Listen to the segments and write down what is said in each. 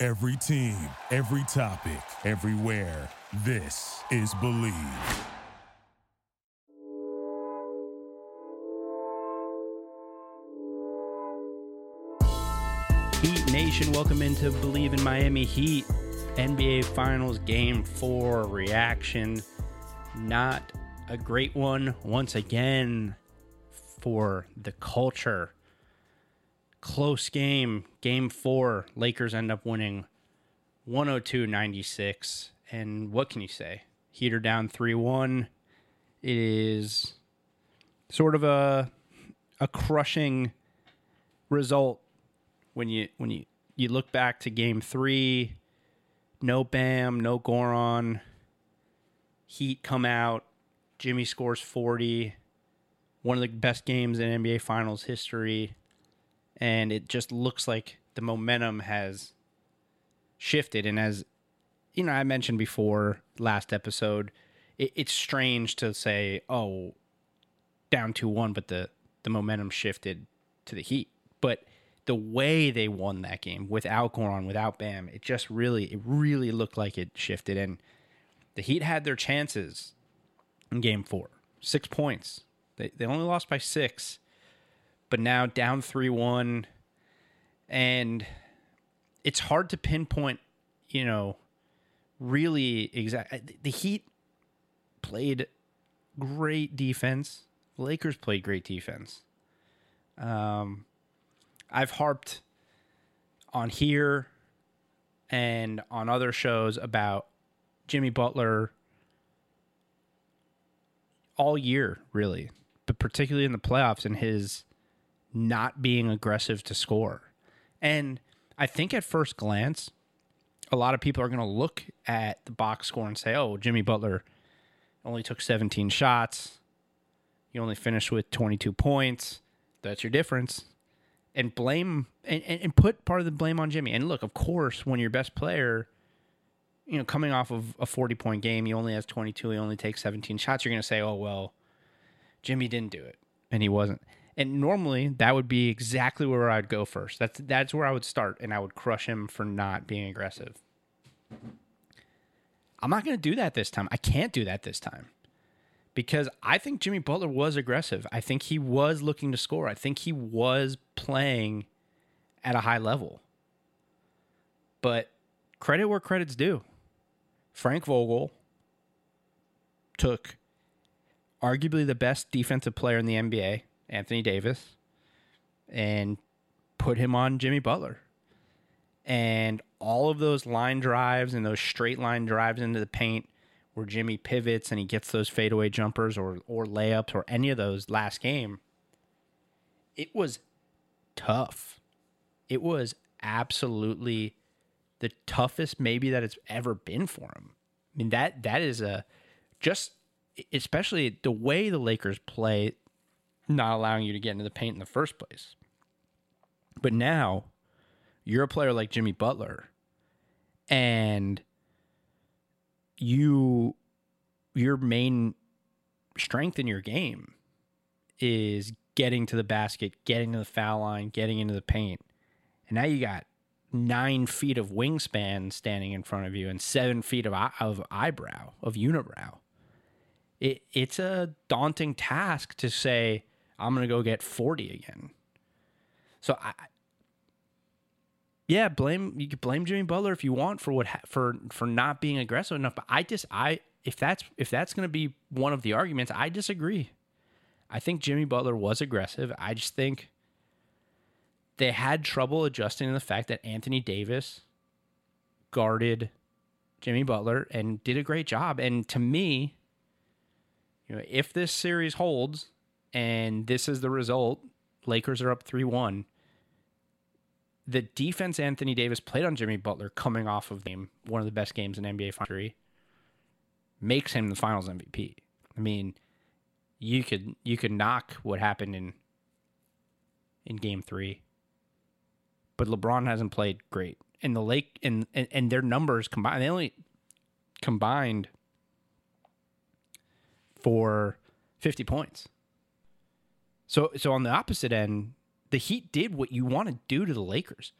Every team, every topic, everywhere. This is Bleav. Heat Nation, welcome into Bleav in Miami Heat NBA Finals Game 4 reaction. Not a great one once again for the culture. Close game, Game 4. Lakers end up winning 102 96. And what can you say? Heater down 3 1. It is sort of a, a crushing result when you when you you look back to game three, no Bam, no Goran Heat come out, Jimmy scores 40 one of the best games in NBA Finals history, and it just looks like the momentum has shifted. And as you know, I mentioned before last episode, it, it's strange to say, "Oh, down two one," but the the momentum shifted to the Heat, but the way they won that game without Goran, without Bam, it just really, it really looked like it shifted. And the Heat had their chances in game four. Six points. They, they only lost by six, but now down 3 1. And it's hard to pinpoint, you know, really exact. The Heat played great defense. Lakers played great defense. Um, I've harped on here and on other shows about Jimmy Butler all year, really, but particularly in the playoffs and his not being aggressive to score. And I think at first glance, a lot of people are going to look at the box score and say, oh, Jimmy Butler only took 17 shots. You only finished with 22 points. That's your difference and blame and, and put part of the blame on Jimmy. And look, of course, when your best player, you know, coming off of a 40 point game, he only has 22, he only takes 17 shots, you're going to say, oh, well, Jimmy didn't do it. And he wasn't. And normally that would be exactly where I'd go first. That's that's where I would start, and I would crush him for not being aggressive. I'm not going to do that this time. I can't do that this time because I think Jimmy Butler was aggressive. I think he was looking to score. I think he was playing at a high level. But credit where credit's due. Frank Vogel took arguably the best defensive player in the NBA, Anthony Davis, and put him on Jimmy Butler. And all of those line drives and those straight line drives into the paint where Jimmy pivots and he gets those fadeaway jumpers or or layups or any of those last game, it was tough. It was absolutely the toughest maybe that it's ever been for him. I mean that that is a just especially the way the Lakers play not allowing you to get into the paint in the first place. But now you're a player like Jimmy Butler and you your main strength in your game is getting to the basket, getting to the foul line, getting into the paint. And now you got nine feet of wingspan standing in front of you and seven feet of, of eyebrow, of unibrow. It, it's a daunting task to say, I'm going to go get 40 again. So I, yeah, blame you can blame Jimmy Butler if you want for what for for not being aggressive enough. But I just I if that's if that's going to be one of the arguments, I disagree. I think Jimmy Butler was aggressive. I just think they had trouble adjusting to the fact that Anthony Davis guarded Jimmy Butler and did a great job. And to me, you know, if this series holds and this is the result, Lakers are up 3 1 the defense Anthony Davis played on Jimmy Butler coming off of game, one of the best games in NBA history, makes him the Finals MVP. I mean, you could you could knock what happened in in Game Three, but LeBron hasn't played great, and the Lake and and, and their numbers combined they only combined for fifty points. So so on the opposite end, the Heat did what you want to do to the Lakers.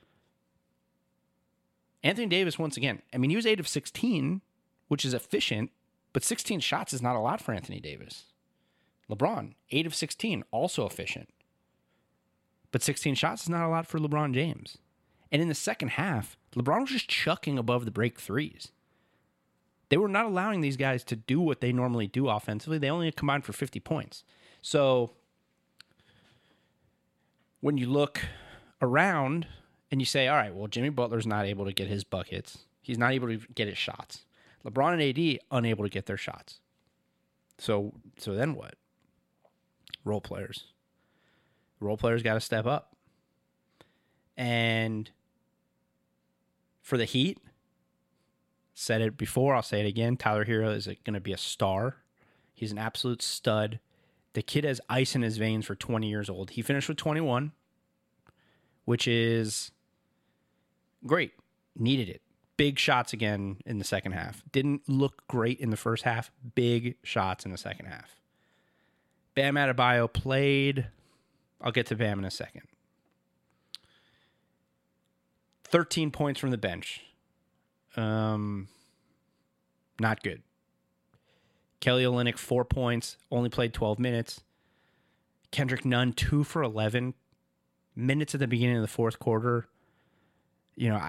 Anthony Davis, once again, I mean, he was 8 of 16, which is efficient, but 16 shots is not a lot for Anthony Davis. LeBron, 8 of 16, also efficient. But 16 shots is not a lot for LeBron James. And in the second half, LeBron was just chucking above the break threes. They were not allowing these guys to do what they normally do offensively. They only combined for 50 points. So when you look around and you say, all right, well, Jimmy Butler's not able to get his buckets, he's not able to get his shots. LeBron and AD unable to get their shots. So so then what? Role players. Role players got to step up. And for the Heat, said it before, I'll say it again. Tyler Herro is going to be a star. He's an absolute stud. The kid has ice in his veins for 20 years old. He finished with 21, which is great. Needed it. Big shots again in the second half. Didn't look great in the first half. Big shots in the second half. Bam Adebayo played. I'll get to Bam in a second. 13 points from the bench. Um, not good. Kelly Olynyk, four points, only played 12 minutes. Kendrick Nunn, two for 11 minutes at the beginning of the fourth quarter. You know,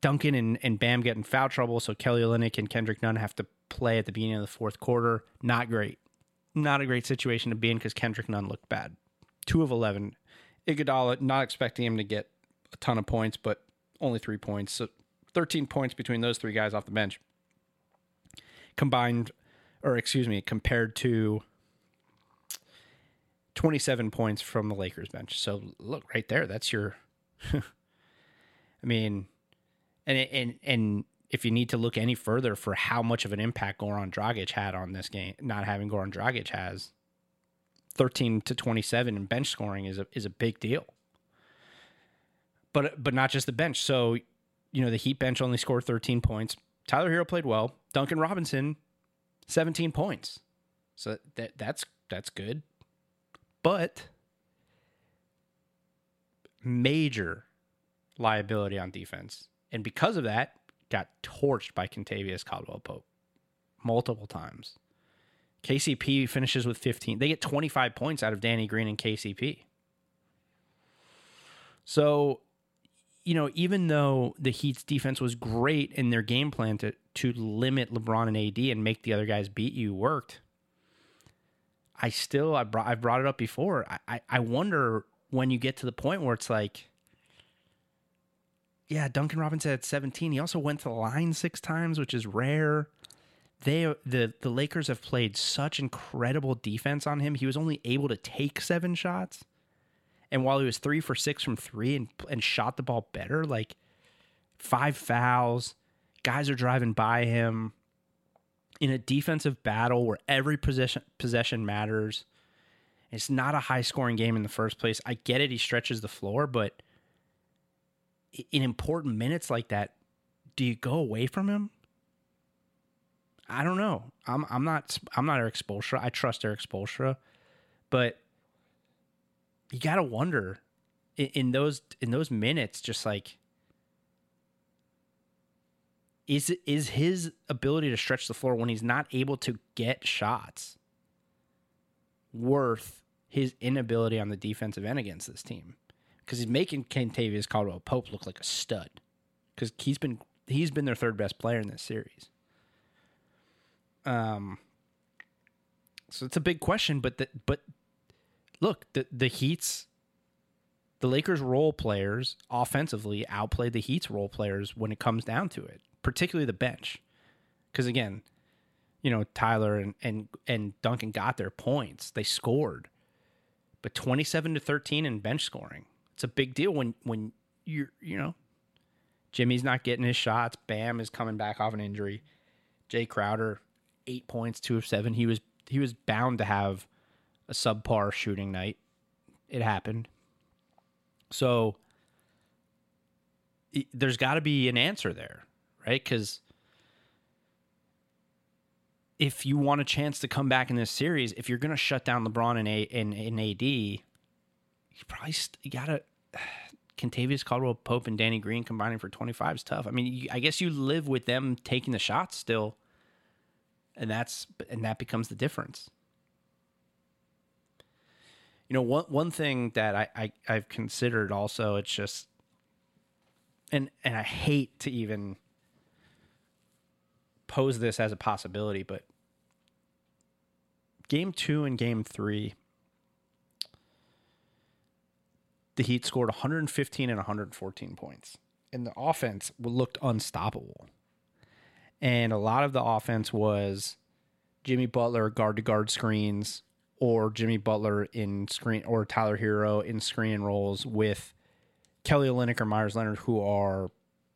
Duncan and, and Bam get in foul trouble, so Kelly Olynyk and Kendrick Nunn have to play at the beginning of the fourth quarter. Not great. Not a great situation to be in because Kendrick Nunn looked bad. Two of 11. Iguodala, not expecting him to get a ton of points, but only three points. So 13 points between those three guys off the bench. Combined or excuse me, compared to 27 points from the Lakers bench. So look right there, that's your I mean and and and if you need to look any further for how much of an impact Goran Dragic had on this game, not having Goran Dragic has 13 to 27 in bench scoring is a is a big deal. But but not just the bench. So, you know, the Heat bench only scored 13 points. Tyler Herro played well. Duncan Robinson 17 points. So that that's that's good. But major liability on defense. And because of that, got torched by Kentavious Caldwell Pope multiple times. KCP finishes with 15. They get 25 points out of Danny Green and KCP. So you know, even though the Heat's defense was great in their game plan to to limit LeBron and AD and make the other guys beat you worked, I still I brought I brought it up before. I, I, I wonder when you get to the point where it's like, yeah, Duncan Robinson had 17. He also went to the line six times, which is rare. They the the Lakers have played such incredible defense on him. He was only able to take seven shots. And while he was three for six from three and and shot the ball better, like five fouls, guys are driving by him in a defensive battle where every possession possession matters. It's not a high scoring game in the first place. I get it; he stretches the floor, but in important minutes like that, do you go away from him? I don't know. I'm I'm not I'm not Erik Spoelstra. I trust Erik Spoelstra, but you got to wonder in, in those in those minutes, just like is is his ability to stretch the floor when he's not able to get shots worth his inability on the defensive end against this team? Because he's making Kentavious Caldwell Pope look like a stud. Because he's been he's been their third best player in this series. Um. So it's a big question, but the, but look, the the Heat's the Lakers role players offensively outplayed the Heat's role players when it comes down to it, particularly the bench. Because again, you know, Tyler and, and and Duncan got their points. They scored. But 27 to 13 in bench scoring. It's a big deal when when you're you know, Jimmy's not getting his shots. Bam is coming back off an injury. Jay Crowder, eight points, two of seven. He was he was bound to have a subpar shooting night. It happened. So there's got to be an answer there, right? Because if you want a chance to come back in this series, if you're going to shut down LeBron and, a, and, and AD, you probably st- you got to. Kentavious Caldwell Pope and Danny Green combining for 25 is tough. I mean, you, I guess you live with them taking the shots still, and that's and that becomes the difference. You know, one one thing that I, I I've considered also, it's just, and and I hate to even pose this as a possibility, but game two and game three, the Heat scored 115 and 114 points, and the offense looked unstoppable. And a lot of the offense was Jimmy Butler guard to guard screens, or Jimmy Butler in screen, or Tyler Herro in screen roles with Kelly Olynyk or Meyers Leonard, who are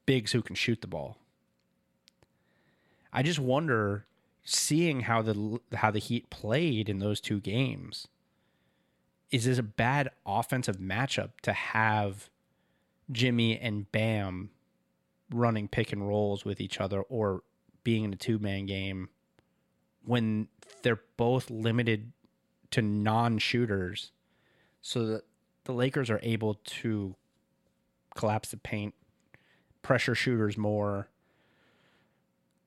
bigs who can shoot the ball. I just wonder, seeing how the how the Heat played in those two games, is this a bad offensive matchup to have Jimmy and Bam running pick and rolls with each other or being in a two man game when they're both limited to non shooters so that the Lakers are able to collapse the paint, pressure shooters more,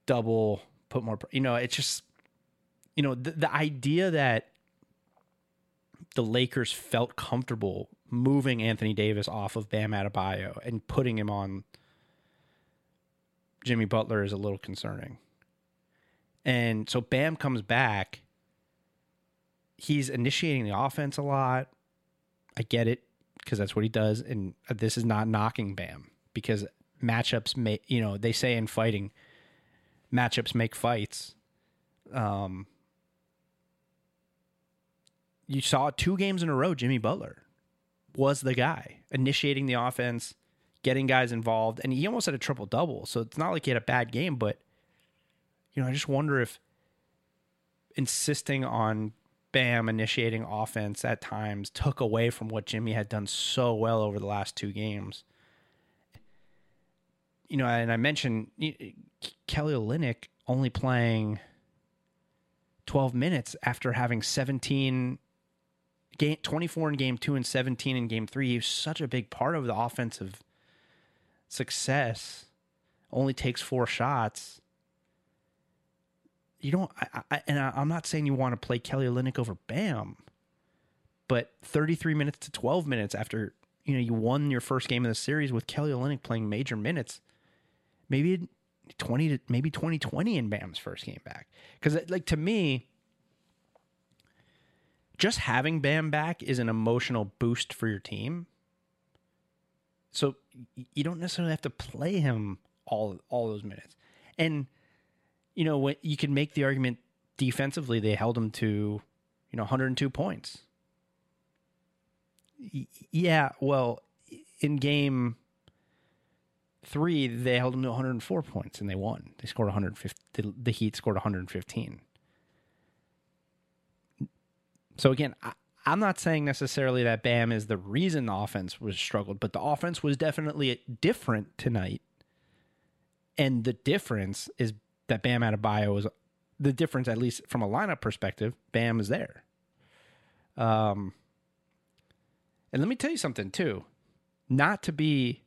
double, put more, you know, it's just, you know, the, the idea that the Lakers felt comfortable moving Anthony Davis off of Bam Adebayo and putting him on Jimmy Butler is a little concerning. And so Bam comes back. He's initiating the offense a lot. I get it because that's what he does. And this is not knocking Bam because matchups make, you know, they say in fighting, matchups make fights. Um, you saw two games in a row, Jimmy Butler was the guy initiating the offense, getting guys involved, and he almost had a triple double. So it's not like he had a bad game, but you know, I just wonder if insisting on Bam initiating offense at times took away from what Jimmy had done so well over the last two games. You know, and I mentioned Kelly Olynyk only playing 12 minutes after having 17 game 24 in game 2 and 17 in game 3. He was such a big part of the offensive success. Only takes 4 shots you don't, I, I, and I, am not saying you want to play Kelly Olynyk over Bam, but 33 minutes to 12 minutes after you know you won your first game of the series with Kelly Olynyk playing major minutes, maybe 20 to maybe 2020 in Bam's first game back. Because like to me, just having Bam back is an emotional boost for your team. So you don't necessarily have to play him all all those minutes, and you know, when you can make the argument defensively, they held him to, you know, 102 points. Yeah, well, in game three, they held him to 104 points and they won. They scored 150. The, the Heat scored 115. So again, I, I'm not saying necessarily that Bam is the reason the offense was struggled, but the offense was definitely different tonight. And the difference is that Bam Adebayo was the difference, at least from a lineup perspective. Bam is there. Um, and let me tell you something too, not to be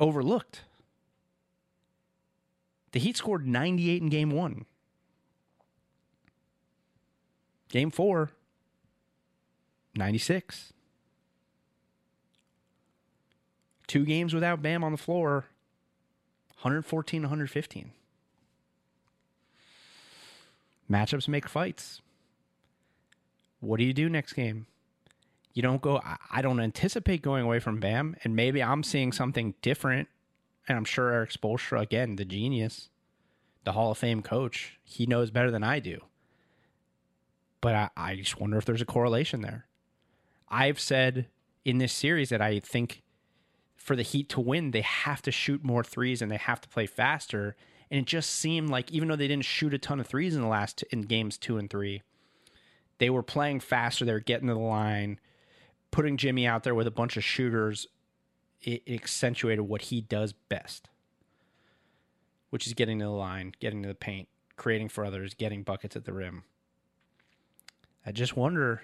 overlooked. The Heat scored 98 in game one. Game four, 96. Two games without Bam on the floor, 114 115. Matchups make fights. What do you do next game? You don't go, I don't anticipate going away from Bam, and maybe I'm seeing something different. And I'm sure Erik Spoelstra, again, the genius, the Hall of Fame coach, he knows better than I do. But I, I just wonder if there's a correlation there. I've said in this series that I think for the Heat to win, they have to shoot more threes and they have to play faster. And it just seemed like even though they didn't shoot a ton of threes in the last in games two and three, they were playing faster. They were getting to the line, putting Jimmy out there with a bunch of shooters. It, it accentuated what he does best, which is getting to the line, getting to the paint, creating for others, getting buckets at the rim. I just wonder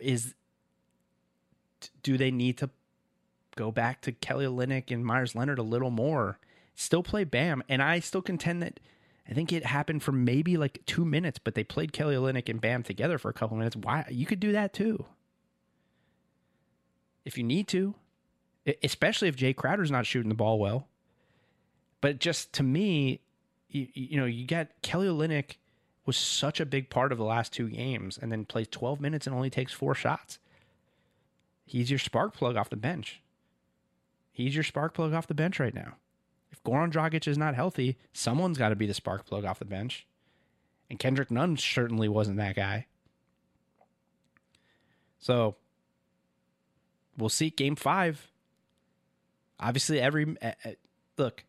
is do they need to go back to Kelly Olynyk and Meyers Leonard a little more? Still play Bam, and I still contend that I think it happened for maybe like two minutes, but they played Kelly Olynyk and Bam together for a couple minutes. Why you could do that too, if you need to, especially if Jay Crowder's not shooting the ball well. But just to me, you, you know, you got Kelly Olynyk was such a big part of the last two games, and then plays 12 minutes and only takes four shots. He's your spark plug off the bench. He's your spark plug off the bench right now. If Goran Dragic is not healthy, someone's got to be the spark plug off the bench. And Kendrick Nunn certainly wasn't that guy. So we'll see game five. Obviously, every uh, look,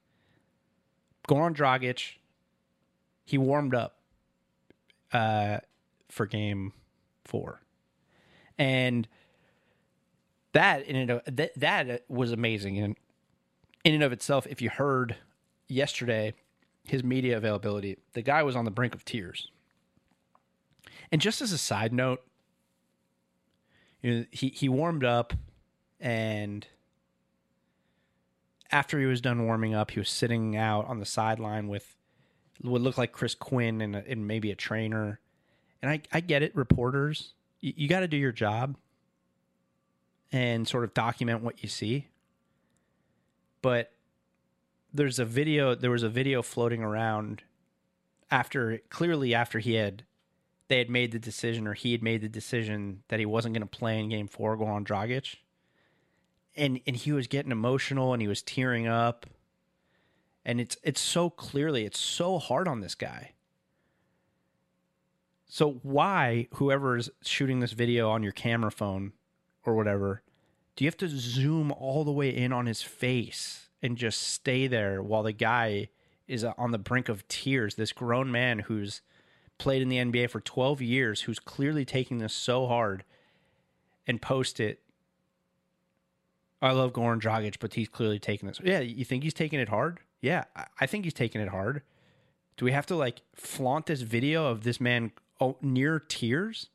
Goran Dragic, he warmed up uh, for game four. And that in it, that, that was amazing. And in and of itself, if you heard yesterday his media availability, the guy was on the brink of tears. And just as a side note, you know, he, he warmed up and after he was done warming up, he was sitting out on the sideline with what looked like Chris Quinn and, a, and maybe a trainer. And I, I get it, reporters, you, you got to do your job and sort of document what you see. But there's a video, there was a video floating around after, clearly after he had, they had made the decision or he had made the decision that he wasn't going to play in game four, Goran Dragic. And, and he was getting emotional and he was tearing up and it's it's so clearly it's so hard on this guy. So why whoever is shooting this video on your camera phone or whatever, do you have to zoom all the way in on his face and just stay there while the guy is on the brink of tears, this grown man who's played in the NBA for 12 years who's clearly taking this so hard and post it I love Goran Dragic, but he's clearly taking this. Yeah, you think he's taking it hard? Yeah, I think he's taking it hard. Do we have to like flaunt this video of this man oh, near tears?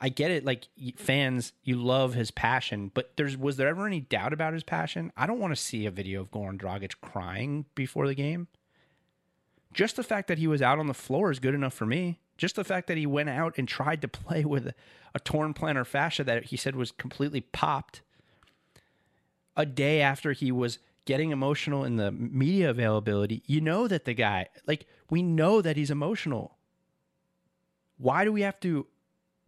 I get it. Like fans, you love his passion, but there's was there ever any doubt about his passion? I don't want to see a video of Goran Dragic crying before the game. Just the fact that he was out on the floor is good enough for me. Just the fact that he went out and tried to play with a, torn plantar fascia that he said was completely popped a day after he was getting emotional in the media availability, you know that the guy, like, we know that he's emotional. Why do we have to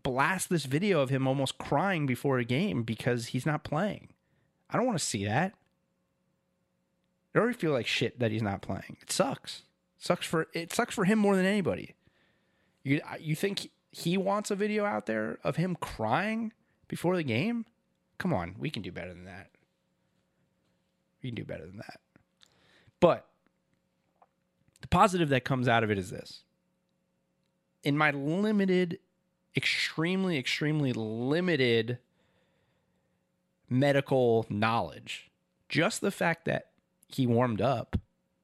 blast this video of him almost crying before a game because he's not playing? I don't want to see that. I already feel like shit that he's not playing. It sucks. It sucks for it sucks for him more than anybody. You you think he wants a video out there of him crying before the game? Come on, we can do better than that. We can do better than that. But the positive that comes out of it is this. In my limited, extremely, extremely limited medical knowledge, just the fact that he warmed up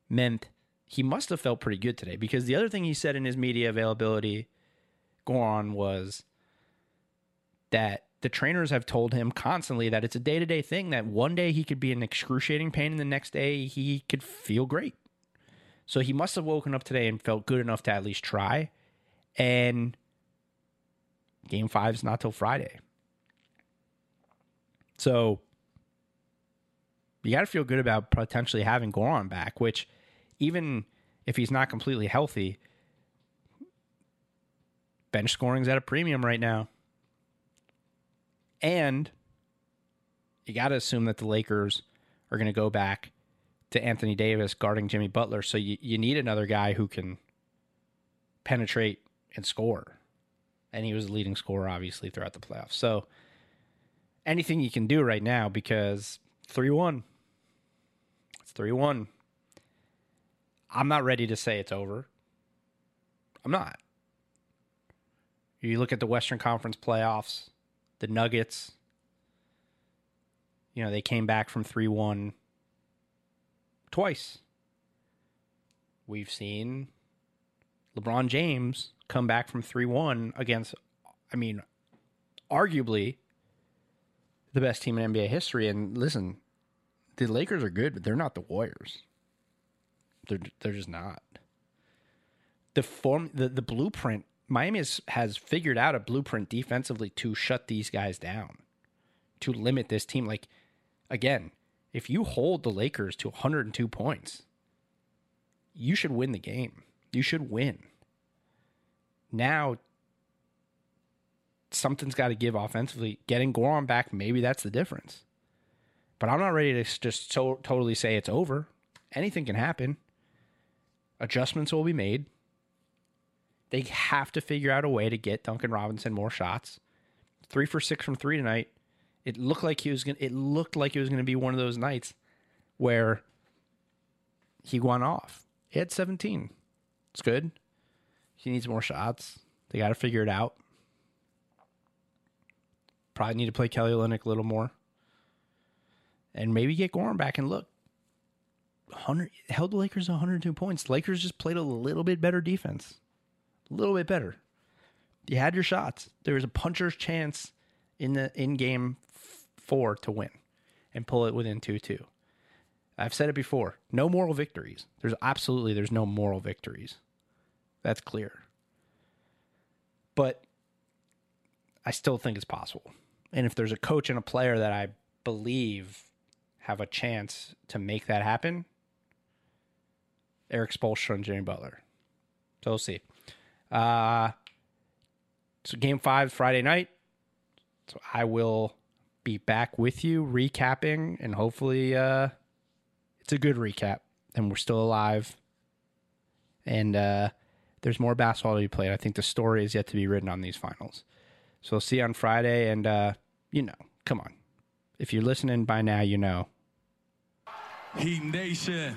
meant he must have felt pretty good today because the other thing he said in his media availability Goran was that the trainers have told him constantly that it's a day to day thing, that one day he could be in excruciating pain and the next day he could feel great. So he must have woken up today and felt good enough to at least try. And game five is not till Friday. So you got to feel good about potentially having Goran back, which even if he's not completely healthy, bench scoring's at a premium right now. And you got to assume that the Lakers are going to go back to Anthony Davis guarding Jimmy Butler. So you, you need another guy who can penetrate and score. And he was the leading scorer, obviously, throughout the playoffs. So anything you can do right now because 3 1. It's 3 1. I'm not ready to say it's over. I'm not. You look at the Western Conference playoffs, the Nuggets, you know, they came back from 3 1 twice. We've seen LeBron James come back from 3 1 against, I mean, arguably the best team in NBA history. And listen, the Lakers are good, but they're not the Warriors. They're they're just not. The form the, the blueprint Miami has, has figured out a blueprint defensively to shut these guys down, to limit this team. Like again, if you hold the Lakers to 102 points, you should win the game. You should win. Now something's got to give offensively. Getting Goran back, maybe that's the difference. But I'm not ready to just so totally say it's over. Anything can happen. Adjustments will be made. They have to figure out a way to get Duncan Robinson more shots. Three for six from three tonight. It looked like he was gonna. It looked like it was gonna be one of those nights where he went off. He had 17. It's good. He needs more shots. They got to figure it out. Probably need to play Kelly Olynyk a little more, and maybe get Goran back and look. 100 held the Lakers 102 points. Lakers just played a little bit better defense, a little bit better. You had your shots. There was a puncher's chance in the in game four to win and pull it within two two. I've said it before. No moral victories. There's absolutely there's no moral victories. That's clear. But I still think it's possible. And if there's a coach and a player that I believe have a chance to make that happen, Erik Spoelstra and Jimmy Butler. So we'll see. Uh, so game five Friday night. So I will be back with you recapping and hopefully uh, it's a good recap and we're still alive. And uh, there's more basketball to be played. I think the story is yet to be written on these finals. So we'll see you on Friday and uh, you know, come on. If you're listening by now, you know. Heat Nation.